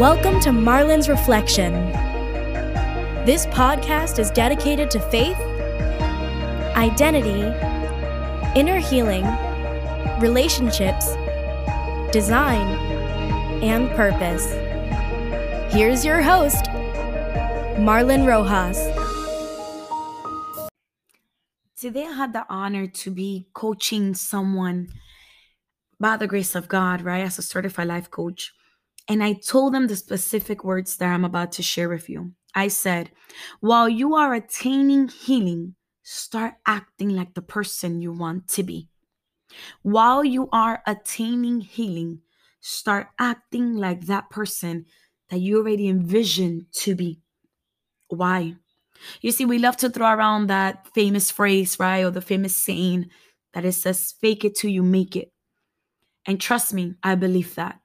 Welcome to Marlin's Reflection. This podcast is dedicated to faith, identity, inner healing, relationships, design, and purpose. Here's your host, Marlin Rojas. Today, I had the honor to be coaching someone by the grace of God, right, as a certified life coach. And I told them the specific words that I'm about to share with you. I said, while you are attaining healing, start acting like the person you want to be. While you are attaining healing, start acting like that person that you already envisioned to be. Why? You see, we love to throw around that famous phrase, right? Or the famous saying that it says, fake it till you make it. And trust me, I believe that.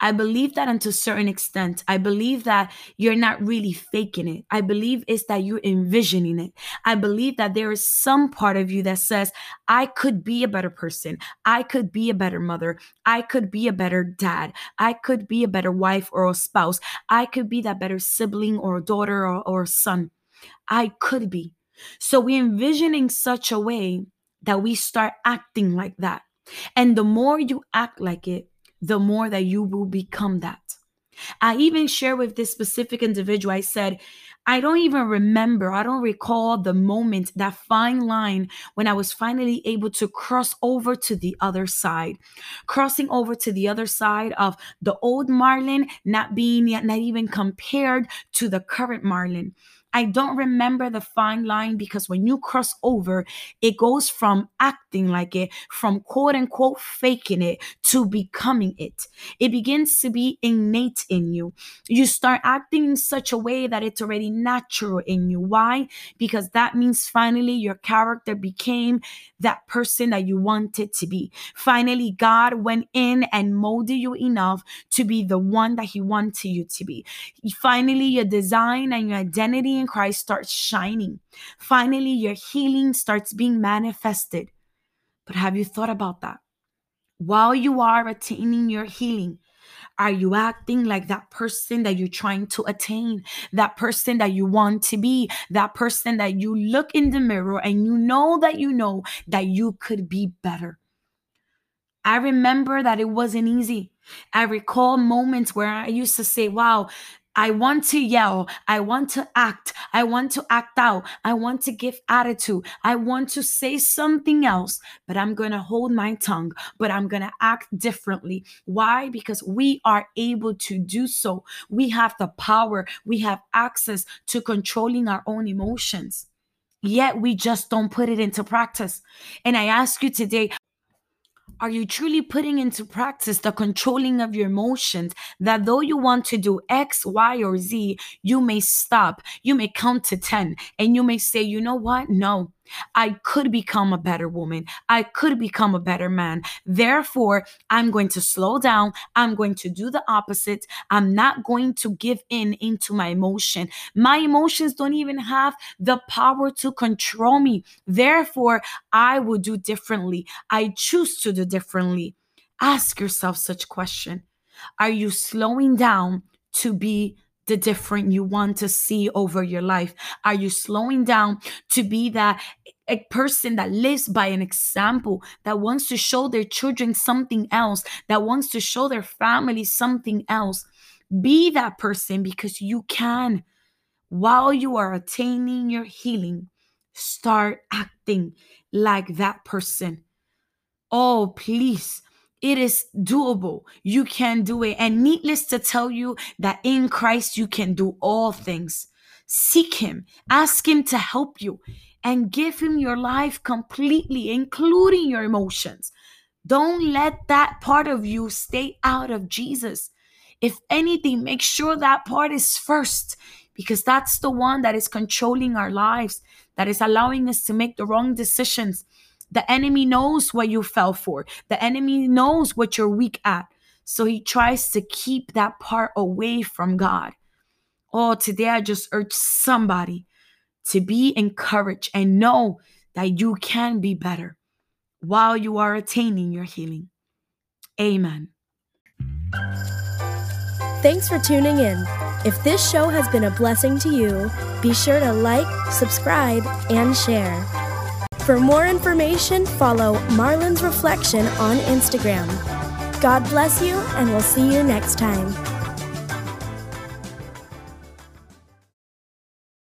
I believe that unto a certain extent. I believe that you're not really faking it. I believe it's that you're envisioning it. I believe that there is some part of you that says, I could be a better person. I could be a better mother. I could be a better dad. I could be a better wife or a spouse. I could be that better sibling or daughter or, or son. I could be. So we envision in such a way that we start acting like that. And the more you act like it, the more that you will become that. I even share with this specific individual, I said, I don't even remember, I don't recall the moment, that fine line when I was finally able to cross over to the other side. Crossing over to the other side of the old Marlin not being yet, not even compared to the current Marlin. I don't remember the fine line because when you cross over, it goes from acting like it, from quote unquote faking it to becoming it. It begins to be innate in you. You start acting in such a way that it's already natural in you. Why? Because that means finally your character became that person that you wanted to be. Finally, God went in and molded you enough to be the one that He wanted you to be. Finally, your design and your identity in Christ starts shining. Finally, your healing starts being manifested. But have you thought about that? While you are attaining your healing, are you acting like that person that you're trying to attain? That person that you want to be? That person that you look in the mirror and you know that you know that you could be better? I remember that it wasn't easy. I recall moments where I used to say, wow, I want to yell. I want to act. I want to act out. I want to give attitude. I want to say something else, but I'm going to hold my tongue, but I'm going to act differently. Why? Because we are able to do so. We have the power, we have access to controlling our own emotions. Yet we just don't put it into practice. And I ask you today, are you truly putting into practice the controlling of your emotions that though you want to do X, Y, or Z, you may stop, you may count to 10, and you may say, you know what? No, I could become a better woman. I could become a better man. Therefore, I'm going to slow down. I'm going to do the opposite. I'm not going to give in into my emotion. My emotions don't even have the power to control me. Therefore, I will do differently. I choose to do differently. Ask yourself such question. Are you slowing down to be the different you want to see over your life? Are you slowing down to be that a person that lives by an example, that wants to show their children something else, that wants to show their family something else? Be that person because you can. While you are attaining your healing, start acting like that person. Oh, please it is doable. You can do it. And needless to tell you that in Christ you can do all things. Seek Him, ask Him to help you, and give Him your life completely, including your emotions. Don't let that part of you stay out of Jesus. If anything, make sure that part is first because that's the one that is controlling our lives, that is allowing us to make the wrong decisions the enemy knows what you fell for. The enemy knows what you're weak at. So he tries to keep that part away from God. Oh, today I just urge somebody to be encouraged and know that you can be better while you are attaining your healing. Amen. Thanks for tuning in. If this show has been a blessing to you, be sure to like, subscribe, and share. For more information, follow Marlin's Reflection on Instagram. God bless you, and we'll see you next time.